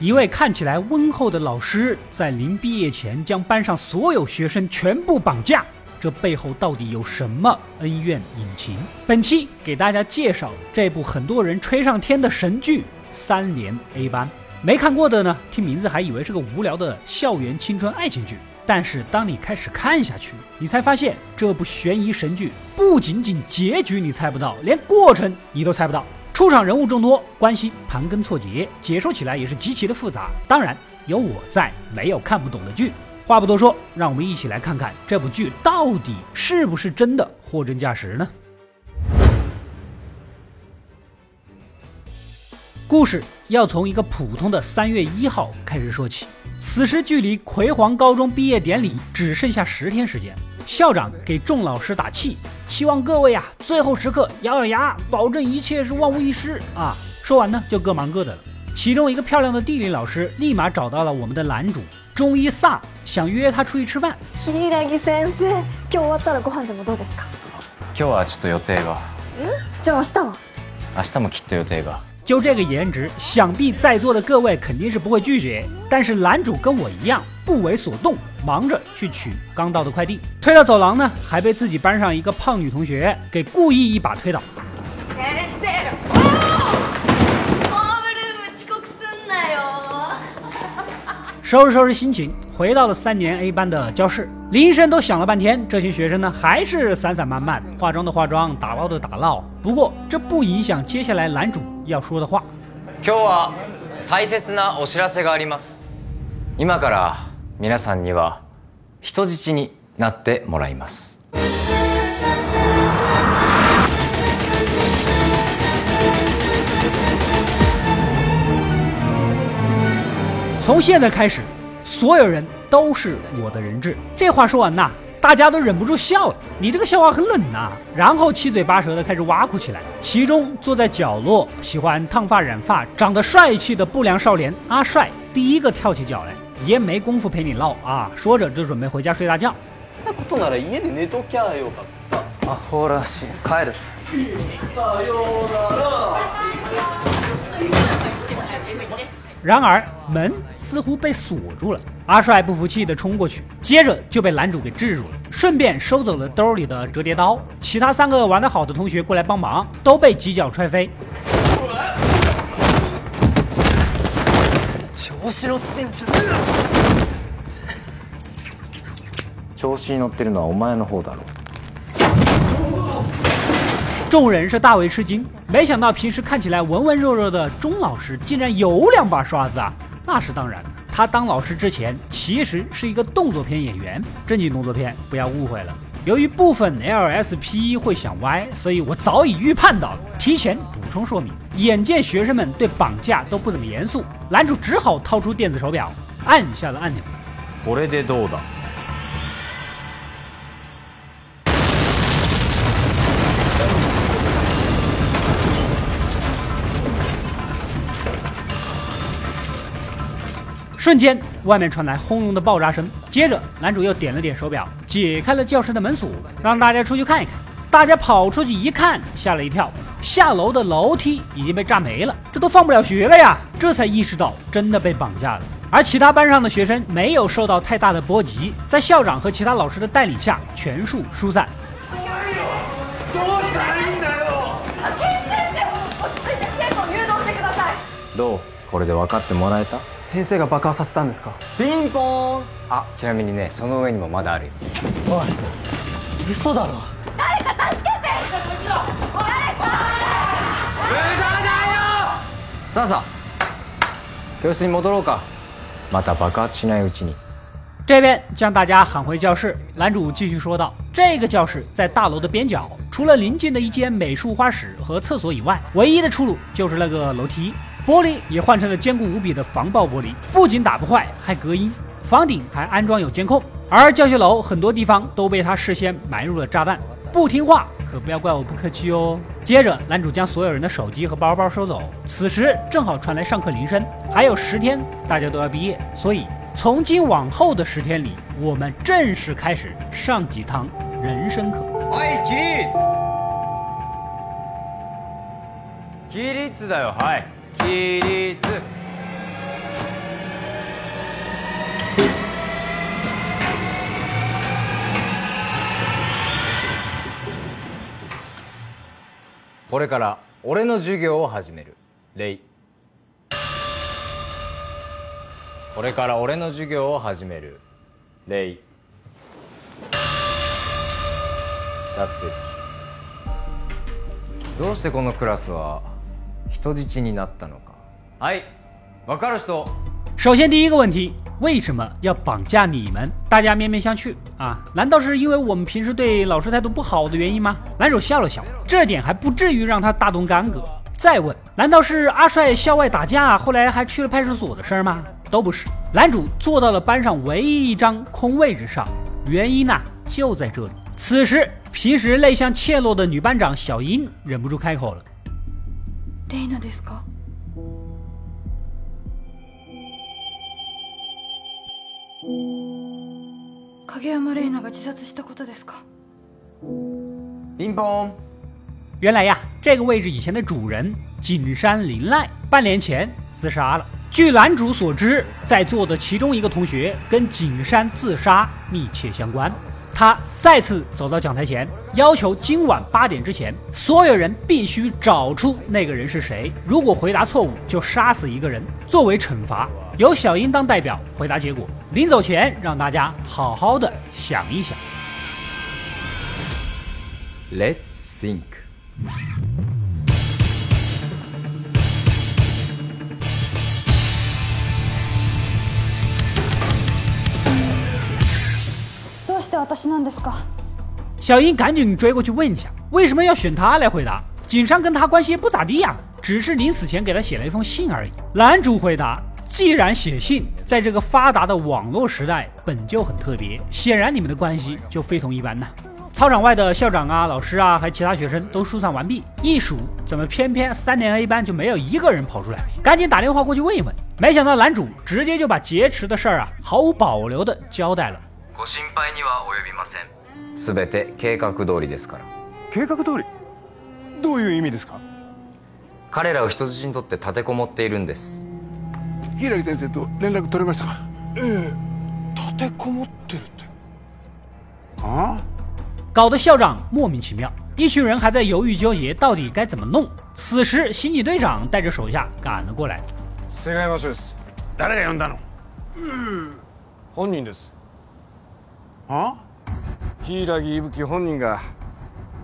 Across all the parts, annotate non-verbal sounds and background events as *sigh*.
一位看起来温厚的老师，在临毕业前将班上所有学生全部绑架，这背后到底有什么恩怨隐情？本期给大家介绍这部很多人吹上天的神剧《三年 A 班》。没看过的呢，听名字还以为是个无聊的校园青春爱情剧，但是当你开始看下去，你才发现这部悬疑神剧不仅仅结局你猜不到，连过程你都猜不到。出场人物众多，关系盘根错节，解说起来也是极其的复杂。当然，有我在，没有看不懂的剧。话不多说，让我们一起来看看这部剧到底是不是真的货真价实呢？故事要从一个普通的三月一号开始说起。此时距离葵皇高中毕业典礼只剩下十天时间。校长给众老师打气，希望各位啊，最后时刻咬咬牙，保证一切是万无一失啊！说完呢，就各忙各的了。其中一个漂亮的地理老师立马找到了我们的男主中医萨，想约他出去吃饭。先生，今日終わったらご飯でもどうですか？今日はちょっと予定が。じゃあ明日は？明日もきっと予定が。就这个颜值，想必在座的各位肯定是不会拒绝。但是男主跟我一样不为所动， 忙着去取刚到的快递。推到走廊呢，还被自己班上一个胖女同学给故意一把推倒。收拾收拾心情，回到了三年 A 班的教室。铃声都响了半天，这群学生呢还是散散漫漫，化妆的化妆，打捞的打捞。不过这不影响接下来男主要说的话。今日は大切なお知らせがあります。今から 皆さんには人質になってもらいます。从现在开始，所有人都是我的人质。这话说完呐，大家都忍不住笑了。你这个笑话很冷呐。然后七嘴八舌的开始挖苦起来。其中坐在角落、喜欢烫发染发、长得帅气的不良少年阿帅，第一个跳起脚来， 也没工夫陪你唠啊。说着就准备回家睡大觉。那ことなら家で寝ときゃよかった。アホらしい。帰るぞ。さようなら。然而门似乎被锁住了，阿帅不服气的冲过去，接着就被男主给制住了，顺便收走了兜里的折叠刀。其他三个玩得好的同学过来帮忙，都被几脚踹飞。 調子乗ってんじゃね調子に乗ってるのはお前の方だろ。众人是大为吃惊，没想到平时看起来文文弱弱的钟老师竟然有两把刷子啊！那是当然，他当老师之前其实是一个动作片演员，正经动作片不要误会了。 由于部分 LSP 会想歪，所以我早已预判到了，提前补充说明。眼见学生们对绑架都不怎么严肃，男主只好掏出电子手表，按下了按钮。これでどうだ？ 瞬间，外面传来轰隆的爆炸声。接着，男主又点了点手表，解开了教室的门锁，让大家出去看一看。大家跑出去一看，吓了一跳，下楼的楼梯已经被炸没了，这都放不了学了呀！这才意识到真的被绑架了。而其他班上的学生没有受到太大的波及，在校长和其他老师的带领下，全数疏散。*laughs* どう？これで分かってもらえた？ 先生が爆破させたんですかピンポーンあちなみにねその上にもまだあるよおい嘘だろ誰か助けて誰か無駄だよさあさあ教室に戻ろうかまた爆発しないうちに这边将大家喊回教室，男主继续说道：“这个教室在大楼的边角，除了临近的一间美术画室和厕所以外，唯一的出路就是那个楼梯。 玻璃也换成了坚固无比的防爆玻璃，不仅打不坏，还隔音。房顶还安装有监控，而教学楼很多地方都被他事先埋入了炸弹。不听话可不要怪我不客气哦。接着，男主将所有人的手机和包包收走。此时正好传来上课铃声，还有十天大家都要毕业，所以从今往后的十天里，我们正式开始上几堂人生课。はい起立起立だよはい 起立これから俺の授業を始める。礼これから俺の授業を始める。礼学生。どうしてこのクラスは人質になったのかはい分かる人首先，第一个问题，为什么要绑架你们？大家面面相觑啊？难道是因为我们平时对老师态度不好的原因吗？男主笑了笑，这点还不至于让他大动干戈。再问，难道是阿帅校外打架，后来还去了派出所的事儿吗？都不是。男主坐到了班上唯一一张空位置上，原因呢就在这里。此时，平时内向怯懦的女班长小樱忍不住开口了：“ レイナですか？”影山レイナが自殺したことですか？ピンポン。原来呀，这个位置以前的主人景山林奈半年前自杀了。据男主所知，在座的其中一个同学跟景山自杀密切相关。 他再次走到讲台前，要求今晚八点之前，所有人必须找出那个人是谁。如果回答错误，就杀死一个人作为惩罚。由小英当代表回答结果。临走前，让大家好好的想一想。Let's think。私なんですか？小樱赶紧追过去问一下，为什么要选他来回答？景山跟他关系也不咋地呀，只是临死前给他写了一封信而已。男主回答。既然写信，在这个发达的网络时代本就很特别，显然你们的关系就非同一般呐。操场外的校长啊、老师啊，还有其他学生都疏散完毕，一数，怎么偏偏三年 A 班就没有一个人跑出来？赶紧打电话过去问一问。没想到男主直接就把劫持的事儿啊毫无保留的交代了。 ご心配には及びません。すべて計画通りですから。計画通り？どういう意味ですか？彼らを人質にとって立てこもっているんです。柊先生と連絡取れましたか？ええ立てこもってるって啊搞得校长莫名其妙一群人还在犹豫纠结到底该怎么弄？此时刑警队长带着手下赶了过来菅山署です誰が呼んだの？本人ですあ柊伊吹本人が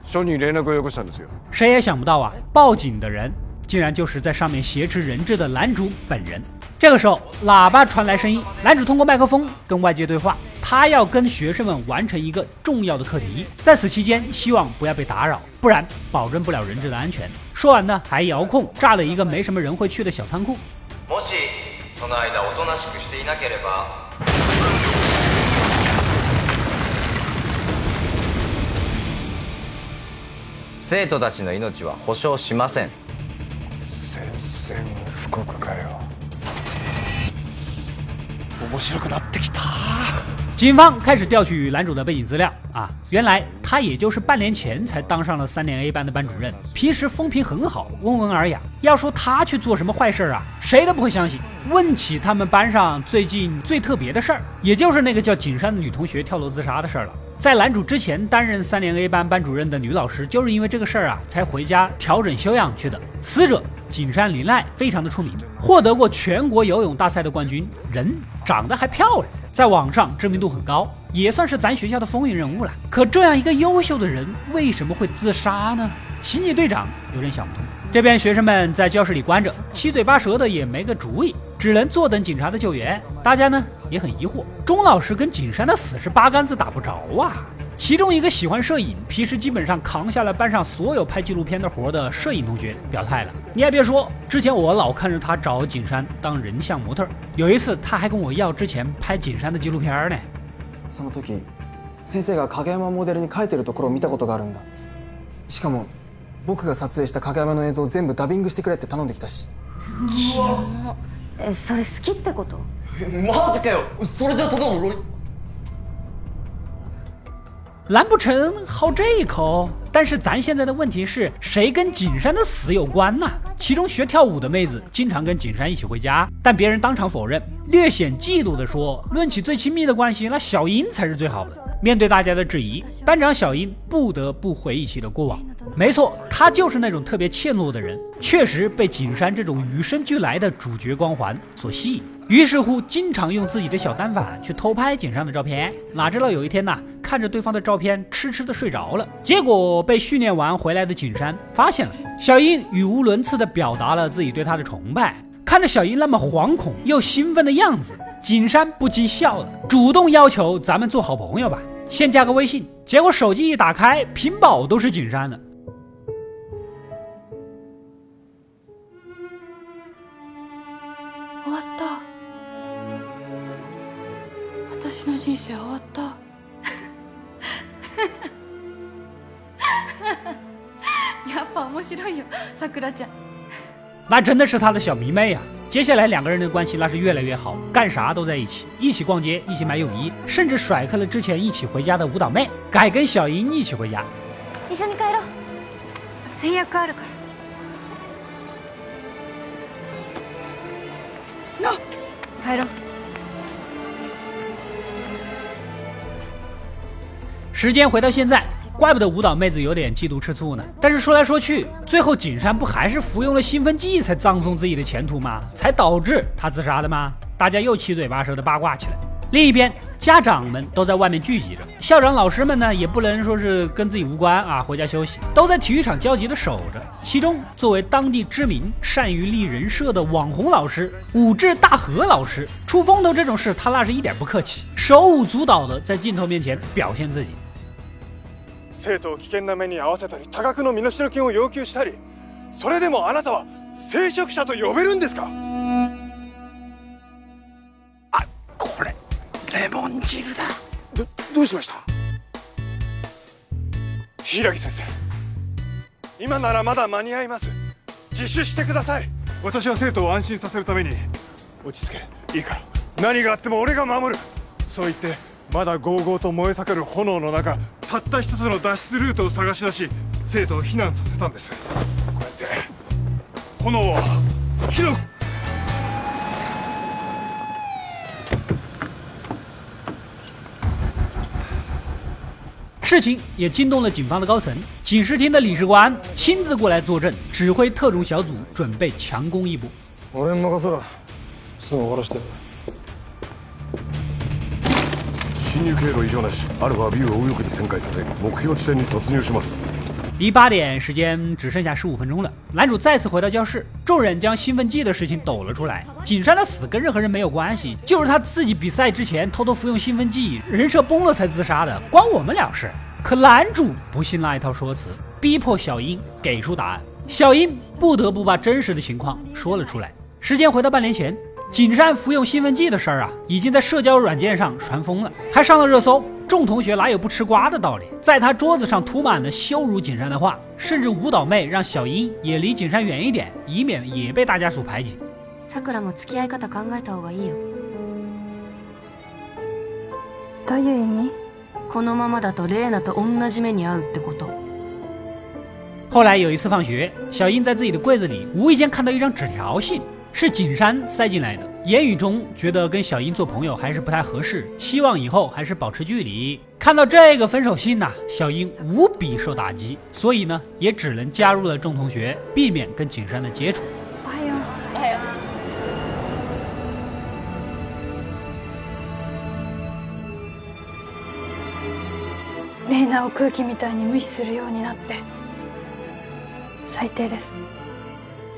署に連絡をよこしたんですよ谁也想不到啊报警的人竟然就是在上面挟持人质的男主本人这个时候，喇叭传来声音，男主通过麦克风跟外界对话，他要跟学生们完成一个重要的课题，在此期间希望不要被打扰，不然保证不了人质的安全。说完呢，还遥控炸了一个没什么人会去的小仓库。もしその間おとなしくしていなければ。 生徒たちの命は保証しません。宣戦布告かよ。面白くなってきた。警方开始调取男主的背景资料啊，原来他也就是半年前才当上了三年 A 班的班主任，平时风评很好，温文尔雅。要说他去做什么坏事啊，谁都不会相信。 问起他们班上最近最特别的事儿，也就是那个叫景山的女同学跳楼自杀的事儿了。在男主之前担任三连 A 班班主任的女老师，就是因为这个事儿啊，才回家调整休养去的。死者。景山林奈非常的出名，获得过全国游泳大赛的冠军，人长得还漂亮，在网上知名度很高，也算是咱学校的风云人物了。可这样一个优秀的人，为什么会自杀呢？刑警队长有点想不通。这边学生们在教室里关着，七嘴八舌的也没个主意，只能坐等警察的救援。大家呢也很疑惑，钟老师跟景山的死是八竿子打不着啊。其中一个喜欢摄影，平时基本上扛下了班上所有拍纪录片的活的摄影同学表态了。你还别说，之前我老看着他找景山当人像模特，有一次他还跟我要之前拍景山的纪录片呢。その時、先生が影山モデルに描いてるところを見たことがあるんだ。しかも 僕が撮影した影山の映像を全部ダビングしてくれって頼んできたし。え、それ好きってこと？マジかよ。それじゃただのロリ。难不成好这一口？但是咱现在的问题是谁跟景山的死有关呢？其中学跳舞的妹子经常跟景山一起回家，但别人当场否认。 略显嫉妒地说：“论起最亲密的关系，那小樱才是最好的。”面对大家的质疑，班长小樱不得不回忆起了过往。没错，他就是那种特别怯懦的人，确实被景山这种与生俱来的主角光环所吸引。于是乎，经常用自己的小单反去偷拍景山的照片。哪知道有一天呢，看着对方的照片，痴痴的睡着了。结果被训练完回来的景山发现了小樱，语无伦次的表达了自己对他的崇拜。看着小樱那么惶恐又兴奋的样子，景山不禁笑了，主动要求咱们做好朋友吧，先加个微信。结果手机一打开，屏保都是景山的。終わった私の人生終わったやっぱ面白いよさくらち*laughs* ゃん 那真的是他的小迷妹啊！接下来两个人的关系那是越来越好，干啥都在一起，一起逛街，一起买泳衣，甚至甩开了之前一起回家的舞蹈妹，改跟小樱一起回家。一緒に帰ろう制約あるから帰ろう时间回到现在， 怪不得舞蹈妹子有点嫉妒吃醋呢。但是说来说去，最后景山不还是服用了兴奋剂才葬送自己的前途吗？才导致他自杀的吗？大家又七嘴八舌的八卦起来。另一边，家长们都在外面聚集着，校长、老师们呢，也不能说是跟自己无关啊，回家休息，都在体育场焦急的守着。其中，作为当地知名、善于立人设的网红老师武志大和老师，出风头这种事，他那是一点不客气，手舞足蹈的在镜头面前表现自己。生徒を危険な目に遭わせたり多額の身代金を要求したりそれでもあなたは聖職者と呼べるんですか？あこれレモン汁だ。どどうしました？柊先生今ならまだ間に合います。自首してください。私は生徒を安心させるために落ち着け。いいから。何があっても俺が守る。そう言ってまだゴーゴーと燃え盛る炎の中たった一つの脱出ルートを探し出し生徒を避難させたんですこうやって炎を火の事情也惊动了警方的高层，警视厅的理事官亲自过来作证，指挥特种小组准备强攻一波。俺に任せろすぐ終わらして 侵入経路異常なしアルファビューを右翼に旋回させ目標地点に突入します离八点时间只剩下十五分钟了，男主再次回到教室，众人将兴奋剂的事情抖了出来。景山的死跟任何人没有关系，就是他自己比赛之前偷偷服用兴奋剂，人设崩了才自杀的，关我们了事。可男主不信那一套说辞，逼迫小樱给出答案。小樱不得不把真实的情况说了出来。时间回到半年前， 景山服用兴奋剂的事儿啊，已经在社交软件上传疯了，还上了热搜。众同学哪有不吃瓜的道理？在他桌子上涂满了羞辱景山的话，甚至舞蹈妹让小樱也离景山远一点，以免也被大家所排挤。さくらも付き合い方考えた方がいいよどういう意味このままだとレーナと同じ目に遭うってこと后来有一次放学，小樱在自己的柜子里无意间看到一张纸条信， 是景山塞进来的。言语中觉得跟小樱做朋友还是不太合适，希望以后还是保持距离。看到这个分手信呐、小樱无比受打击，所以呢，也只能加入了众同学，避免跟景山的接触。おはようレイナを空気みたいに無視するようになって最低です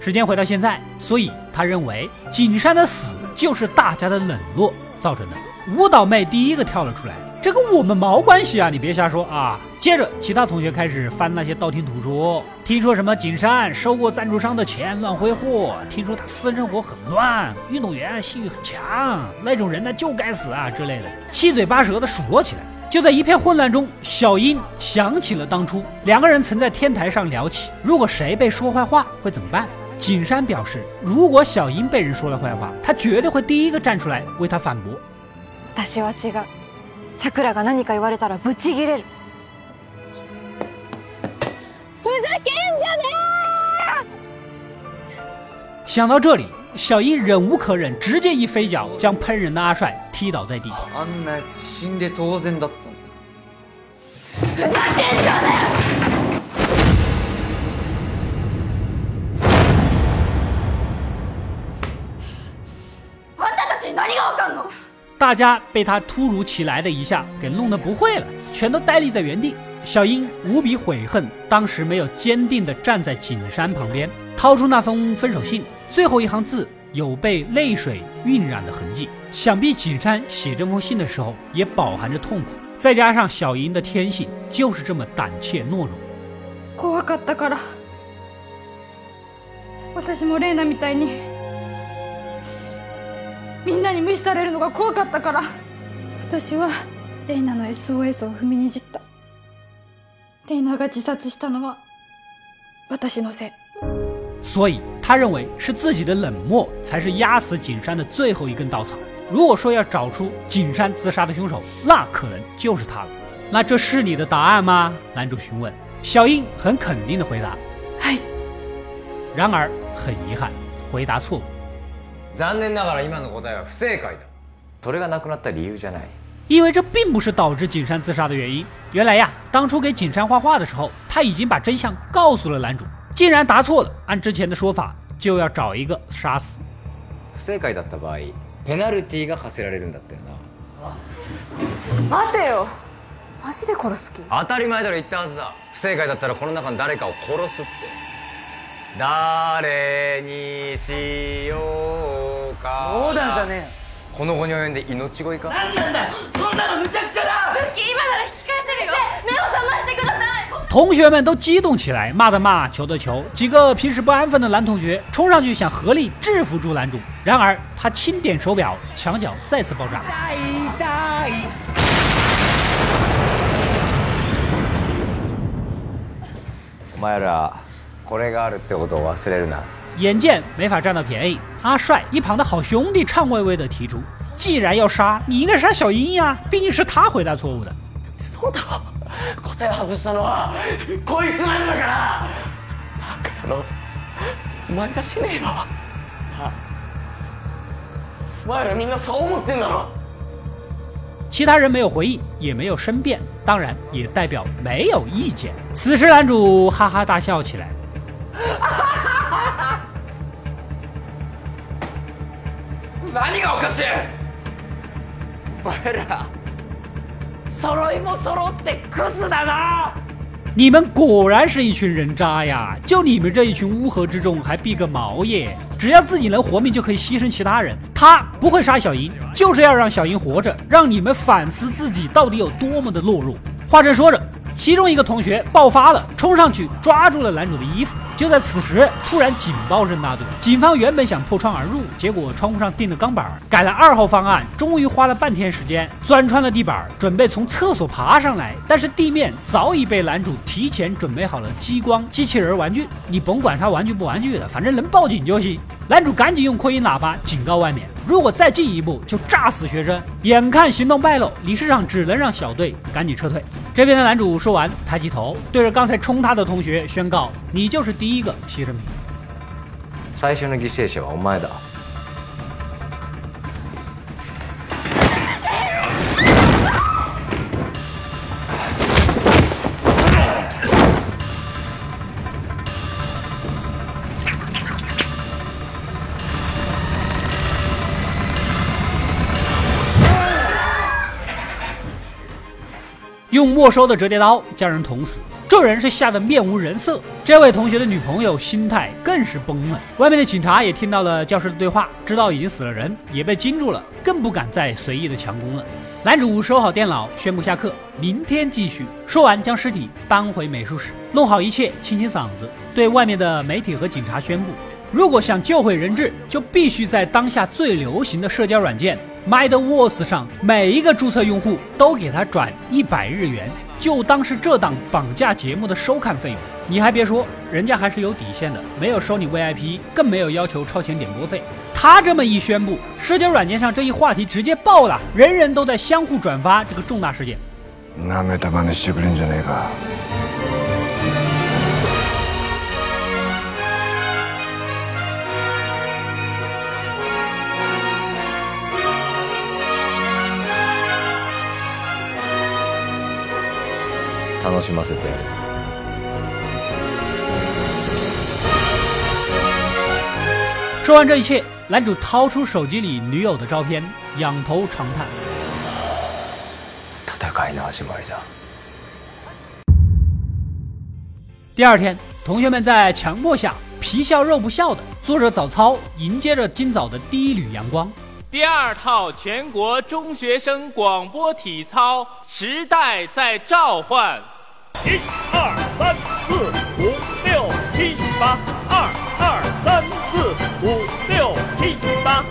时间回到现在，所以他认为景山的死就是大家的冷落造成的。舞蹈妹第一个跳了出来，这跟我们毛关系啊！你别瞎说啊！接着，其他同学开始翻那些道听途说，听说什么景山收过赞助商的钱乱挥霍，听说他私生活很乱，运动员性欲很强，那种人呢就该死啊之类的，七嘴八舌的数落起来。就在一片混乱中，小樱想起了当初两个人曾在天台上聊起，如果谁被说坏话会怎么办。景山表示，如果小樱被人说了坏话，他绝对会第一个站出来为他反驳。私は違うさくらが何か言われたらブチギレるふざけんじゃね想到这里， 小樱忍无可忍，直接一飞脚将喷人的阿帅踢倒在地。あんなやつ死んで当然だったんだあ 大家被他突如其来的一下给弄得不会了，全都呆立在原地。小樱无比悔恨，当时没有坚定地站在景山旁边，掏出那封分手信，最后一行字有被泪水晕染的痕迹。想必景山写这封信的时候也饱含着痛苦，再加上小樱的天性就是这么胆怯懦弱。怖かったから私もレイナみたいに みんなに無視されるのが怖かったから私はレイナの SOS を踏みにじったレイナが自殺したのは私のせい所以他认为是自己的冷漠才是压死景山的最后一根稻草。如果说要找出景山自杀的凶手，那可能就是他了。那这是你的答案吗？男主询问。小樱很肯定的回答。はい然而很遗憾，回答错误。 残念ながら今の答えは不正解だ。それがなくなった理由じゃない。因为这并不是导致景山自杀的原因。原来呀，当初给景山画画的时候，他已经把真相告诉了男主。既然答错了，按之前的说法，就要找一个杀死。不正解だった場合ペナルティーが課せられるんだったよな。待てよ。マジで殺す気？当たり前だろ言ったはずだ。不正解だったらこの中の誰かを殺すって。誰にしようかそうだじゃねこの後に及んで命乞いかえブッキー今なら引き返せるよ目を覚ましてください同学们都激动起来，骂的骂，求的求。几个平时不安分的男同学冲上去想合力制服住男主，然而他轻点手表，墙角再次爆炸。お前らこれがあるってことを忘れるな 眼见没法占到便宜，阿帅一旁的好兄弟颤巍巍地提出：“既然要杀，你应该杀小樱呀，毕竟是他回答错误的。そうだろ答え外したのはこいつなんだからバカ野郎お前が死ねえよなあお前らみんなそう思ってんだろ”其他人没有回应，也没有申辩，当然也代表没有意见。此时男主哈哈大笑起来。 *laughs* 何がおかしいお前ら揃いも揃ってクズだな你们果然是一群人渣呀！就你们这一群乌合之众，还避个毛耶！只要自己能活命，就可以牺牲其他人。他不会杀小樱，就是要让小樱活着，让你们反思自己到底有多么的懦弱。话正说着， 其中一个同学爆发了，冲上去抓住了男主的衣服。就在此时，突然警报声大作。警方原本想破窗而入，结果窗户上钉了钢板改了二号方案，终于花了半天时间钻穿了地板，准备从厕所爬上来。但是地面早已被男主提前准备好了激光机器人玩具，你甭管它玩具不玩具的，反正能报警就行。男主赶紧用扩音喇叭警告外面，如果再进一步就炸死学生。眼看行动败露，理事长只能让小队赶紧撤退。这边的男主说完，抬起头，对着刚才冲他的同学宣告：“你就是第一个牺牲品。”最初の犠牲者はお前だ 用没收的折叠刀将人捅死，众人是吓得面无人色。这位同学的女朋友心态更是崩了。外面的警察也听到了教室的对话，知道已经死了人，也被惊住了，更不敢再随意的强攻了。男主收好电脑，宣布下课，明天继续。说完，将尸体搬回美术室，弄好一切，清清嗓子，对外面的媒体和警察宣布：如果想救回人质，就必须在当下最流行的社交软件 MindWorks 上，每一个注册用户都给他转一百日元，就当是这档绑架节目的收看费用。你还别说，人家还是有底线的，没有收你 VIP，更没有要求超前点播费。他这么一宣布，社交软件上这一话题直接爆了，人人都在相互转发这个重大事件。楽しませてやる说完这一切，男主掏出手机里女友的照片，仰头长叹。戦いの始まりだ第二天，同学们在强迫下皮笑肉不笑的做着早操，迎接着今早的第一缕阳光。 第二套全国中学生广播体操，时代在召唤。一二三四五六七八，二二三四五六七八。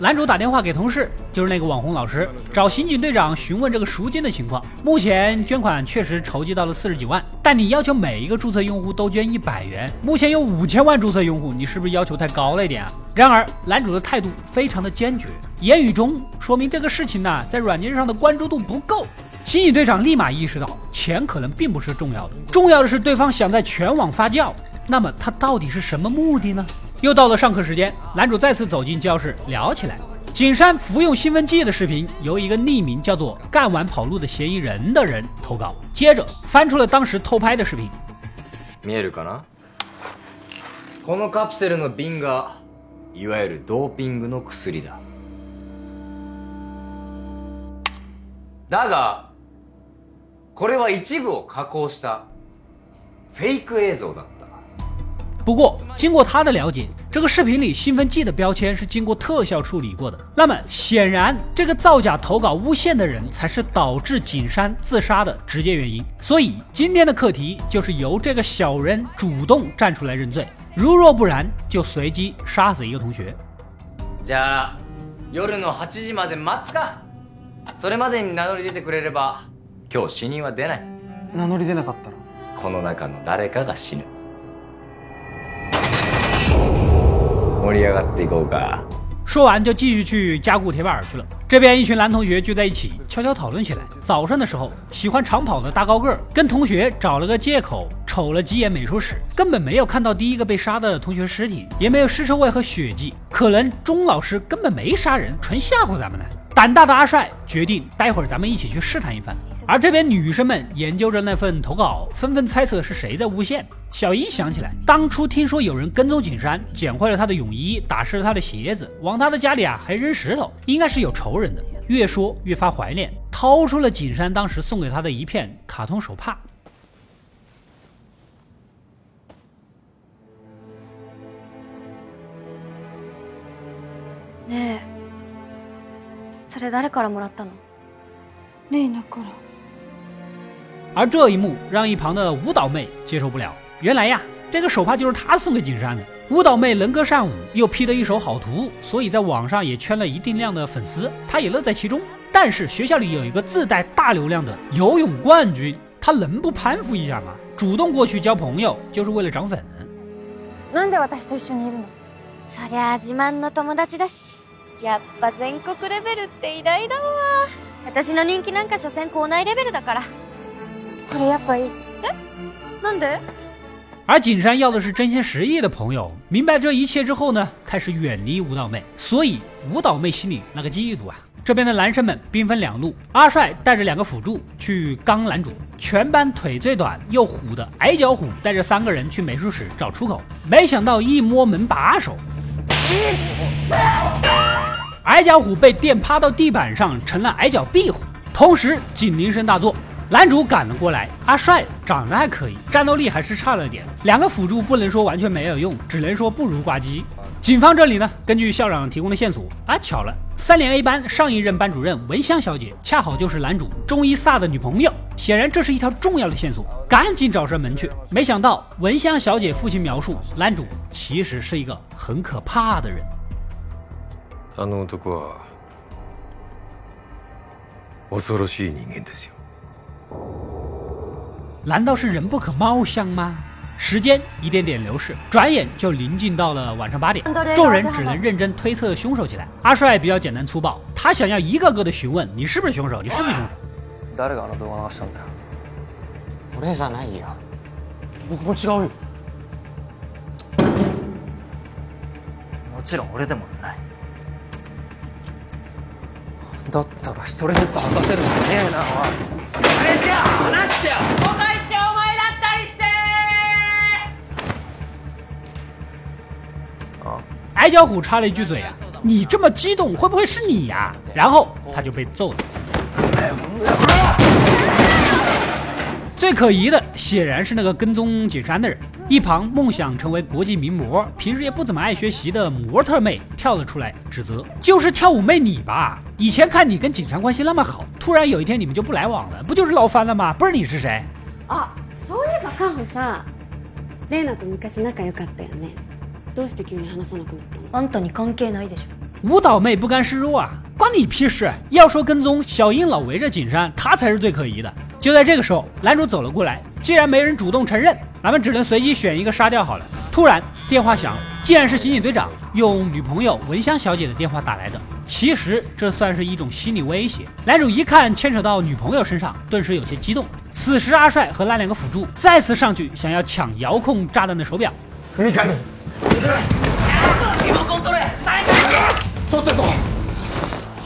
柊先生から着信が男主打电话给同事，就是那个网红老师，找刑警队长询问这个赎金的情况。目前捐款确实筹集到了四十几万，但你要求每一个注册用户都捐一百元，目前有五千万注册用户，你是不是要求太高了一点啊？然而男主的态度非常的坚决，言语中说明这个事情呢，在软件上的关注度不够。刑警队长立马意识到，钱可能并不是重要的，重要的是对方想在全网发酵。那么他到底是什么目的呢？ 又到了上课时间，男主再次走进教室聊起来。景山服用兴奋剂的视频由一个匿名叫做“干完跑路的嫌疑人”的人投稿，接着翻出了当时偷拍的视频。見えるかなこのカプセルの瓶がいわゆるドーピングの薬だだがこれは一部を加工したフェイク映像だった 不过，经过他的了解，这个视频里兴奋剂的标签是经过特效处理过的。那么，显然这个造假投稿诬陷的人才是导致景山自杀的直接原因。所以，今天的课题就是由这个小人主动站出来认罪，如若不然，就随机杀死一个同学。じゃあ夜の8時まで待つかそれまでに名乗り出てくれれば今日死人は出ない名乗り出なかったらこの中の誰かが死ぬ 盛り上がっていこうか说完就继续去加固铁板去了。这边一群男同学聚在一起，悄悄讨论起来。早上的时候，喜欢长跑的大高个儿跟同学找了个借口，瞅了几眼美术室，根本没有看到第一个被杀的同学尸体，也没有尸臭味和血迹，可能钟老师根本没杀人，纯吓唬咱们呢。胆大的阿帅决定，待会儿咱们一起去试探一番。 而这边女生们研究着那份投稿，纷纷猜测是谁在诬陷。小一想起来，当初听说有人跟踪景山，捡坏了他的泳衣，打湿了他的鞋子，往他的家里啊还扔石头，应该是有仇人的。越说越发怀念，掏出了景山当时送给他的一片卡通手帕。ねえそれ誰からもらったのレイナから 而这一幕让一旁的舞蹈妹接受不了。原来呀，这个手帕就是他送给景山的。舞蹈妹能歌善舞，又 P 得一手好图，所以在网上也圈了一定量的粉丝，她也乐在其中。但是学校里有一个自带大流量的游泳冠军，他能不攀附一下吗？主动过去交朋友，就是为了涨粉。なんで私と一緒にいるのそりゃあ自慢の友達だしやっぱ全国レベルって偉大だわ私の人気なんか所詮校内レベルだから これやっぱいいえなんで而景山要的是真心实意的朋友，明白这一切之后呢，开始远离舞蹈妹，所以舞蹈妹心里那个嫉妒啊。这边的男生们兵分两路，阿帅带着两个辅助去刚男主，全班腿最短又虎的矮脚虎带着三个人去美术室找出口，没想到一摸门把手，矮脚虎被电趴到地板上，成了矮脚壁虎。同时警铃声大作。 男主赶了过来，阿帅长得还可以，战斗力还是差了点。两个辅助不能说完全没有用，只能说不如呱唧。警方这里呢，根据校长提供的线索，啊，巧了，三连 A 班上一任班主任文香小姐，恰好就是男主中医萨的女朋友。显然这是一条重要的线索，赶紧找上门去。没想到文香小姐父亲描述，男主其实是一个很可怕的人。あの男は恐ろしい人間ですよ 难道是人不可貌相吗？时间一点点流逝，转眼就临近到了晚上八点，众人只能认真推测凶手起来。阿帅比较简单粗暴，他想要一个个的询问你是不是凶手，你是不是凶手。誰があの動画流したんだよ俺じゃないよ僕も違うよもちろん俺でもない だったら一人ずつ剥がせるしかねえなおいやめてよ離してよどこ行ってお前だったりして矮脚虎插了一句嘴啊，你这么激动，会不会是你呀？然后他就被揍了。*laughs* 最可疑的显然是那个跟踪景山的人。 一旁梦想成为国际名模，平时也不怎么爱学习的模特妹跳了出来，指责就是跳舞妹你吧？以前看你跟景山关系那么好，突然有一天你们就不来往了，不就是闹翻了吗？不是你是谁？あ、そういえばカホさ、レイナと昔仲良かったよね。どうして急に話さなくなったの？あんたに関係ないでしょ舞蹈妹不甘示弱啊，关你屁事！要说跟踪，小樱老围着景山，她才是最可疑的。就在这个时候，男主走了过来，既然没人主动承认， 咱们只能随机选一个杀掉好了。突然电话响，竟然是刑警队长用女朋友文香小姐的电话打来的。其实这算是一种心理威胁。男主一看牵扯到女朋友身上，顿时有些激动。此时阿帅和那两个辅助再次上去，想要抢遥控炸弹的手表。三上リモコン取れ取ったぞ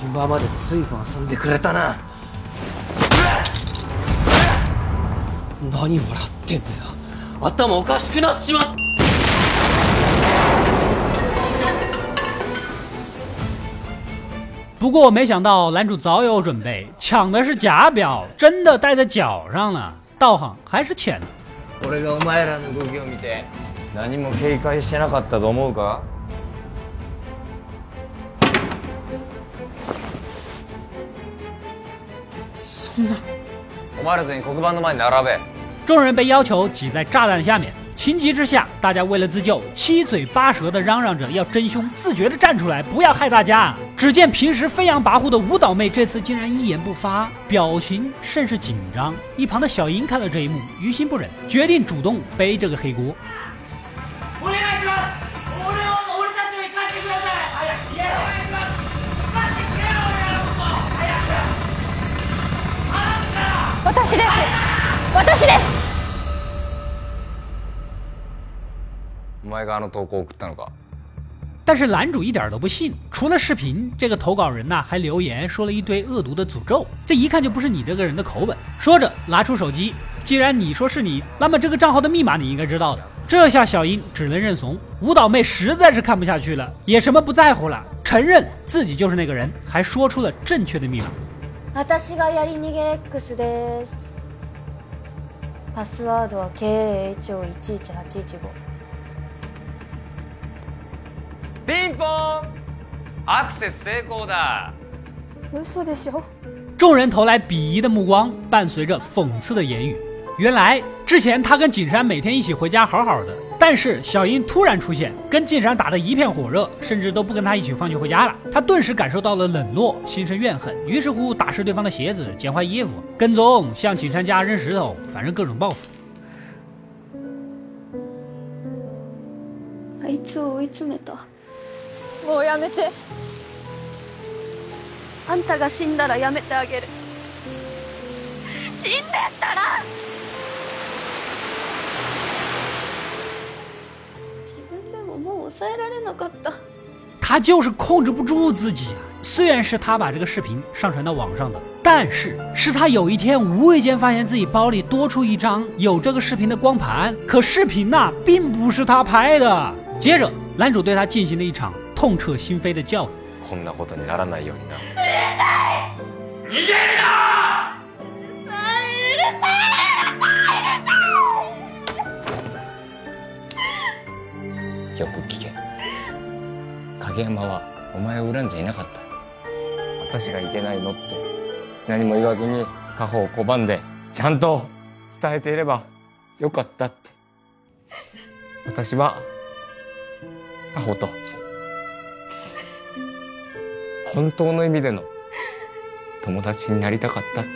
今まで随分遊んでくれたな何笑ってんだよ 頭おかしくなっちまっ不过没想到男主早有准备，抢的是假表，真的戴在脚上了，道行还是浅的。俺がお前らの動きを見て何も警戒してなかったと思うかそんな。お前ら全員黒板の前に並べ 众人被要求挤在炸弹下面，情急之下，大家为了自救，七嘴八舌的嚷嚷着要真凶，自觉的站出来，不要害大家。只见平时飞扬跋扈的舞蹈妹这次竟然一言不发，表情甚是紧张。一旁的小樱看到这一幕，于心不忍，决定主动背这个黑锅。お願いします俺を俺たちを生かしてください早くお願いします生かしてくれよ俺らのこと早く離すから私です私です お前があの投稿を送ったのか但是男主一点都不信，除了视频，这个投稿人呢还留言说了一堆恶毒的诅咒，这一看就不是你这个人的口吻。说着拿出手机，既然你说是你，那么这个账号的密码你应该知道的。这下小樱只能认怂，舞蹈妹实在是看不下去了，也什么不在乎了，承认自己就是那个人，还说出了正确的密码。私がやり逃げ X ですパスワードは KHO118815 ピンポンアクセス成功だ嘘でしょ众人投来鄙夷的目光，伴随着讽刺的言语。原来之前他跟景山每天一起回家好好的，但是小樱突然出现，跟景山打得一片火热，甚至都不跟他一起放学回家了。他顿时感受到了冷落，心生怨恨，于是乎打湿对方的鞋子，捡坏衣服，跟踪，向景山家扔石头，反正各种报复。あいつを追い詰めた もうやめてあんたが死んだらやめてあげる死んでったら自分でももう抑えられなかった他就是控制不住自己啊！虽然是他把这个视频上传到网上的，但是是他有一天无意间发现自己包里多出一张有这个视频的光盘，可视频呐、并不是他拍的。接着，男主对他进行了一场 痛彻心扉的教育。こんなことにならないようになうるさいよく聞け影山はお前を恨んじゃいなかった私がいけないのって何も言わずに家宝を拒んでちゃんと伝えていればよかったって私は家宝と本当の意味での友達になりたかったって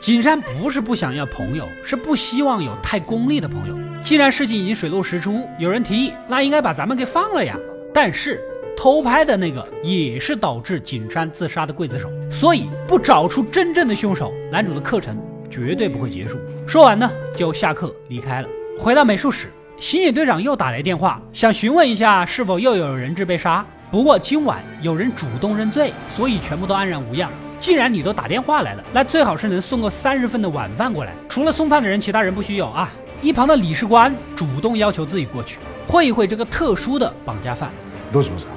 景山不是不想要朋友，是不希望有太功利的朋友。既然事情已经水落石出，有人提议，那应该把咱们给放了呀。但是偷拍的那个也是导致景山自杀的刽子手，所以不找出真正的凶手，男主的课程绝对不会结束。说完呢，就下课离开了。回到美术室，刑警队长又打来电话，想询问一下是否又有人质被杀。 不过今晚有人主动认罪，所以全部都安然无恙。 既然你都打电话来了，那最好是能送个三十份的晚饭过来。除了送饭的人，其他人不许有啊。一旁的理事官主动要求自己过去会一会这个特殊的绑架犯。どうしますか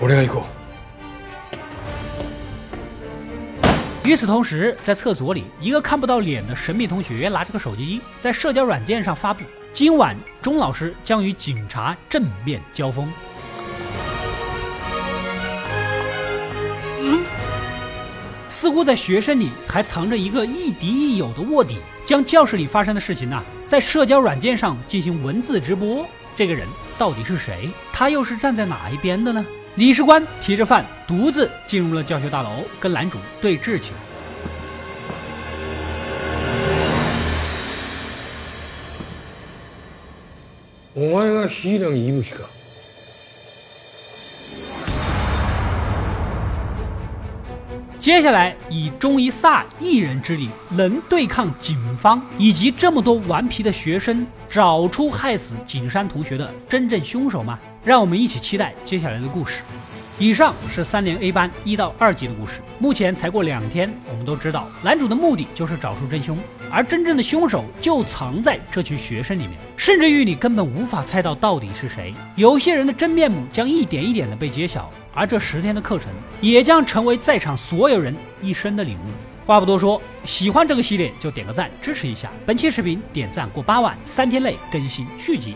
俺が行こう与此同时，在厕所里，一个看不到脸的神秘同学拿着个手机，在社交软件上发布： 今晚钟老师将与警察正面交锋。似乎在学生里还藏着一个亦敌亦友的卧底，将教室里发生的事情呢，在社交软件上进行文字直播。这个人到底是谁？他又是站在哪一边的呢？理事官提着饭，独自进入了教学大楼，跟男主对峙起来。お前が柊伊吹か接下来，以钟一萨一人之力能对抗警方以及这么多顽皮的学生，找出害死景山同学的真正凶手吗？让我们一起期待接下来的故事。 以上是三年 A 班一到二集的故事，目前才过两天，我们都知道男主的目的就是找出真凶，而真正的凶手就藏在这群学生里面，甚至于你根本无法猜到到底是谁。有些人的真面目将一点一点的被揭晓。而这十天的课程也将成为在场所有人一生的领悟。话不多说，喜欢这个系列就点个赞支持一下。本期视频点赞过八万，三天内更新续集。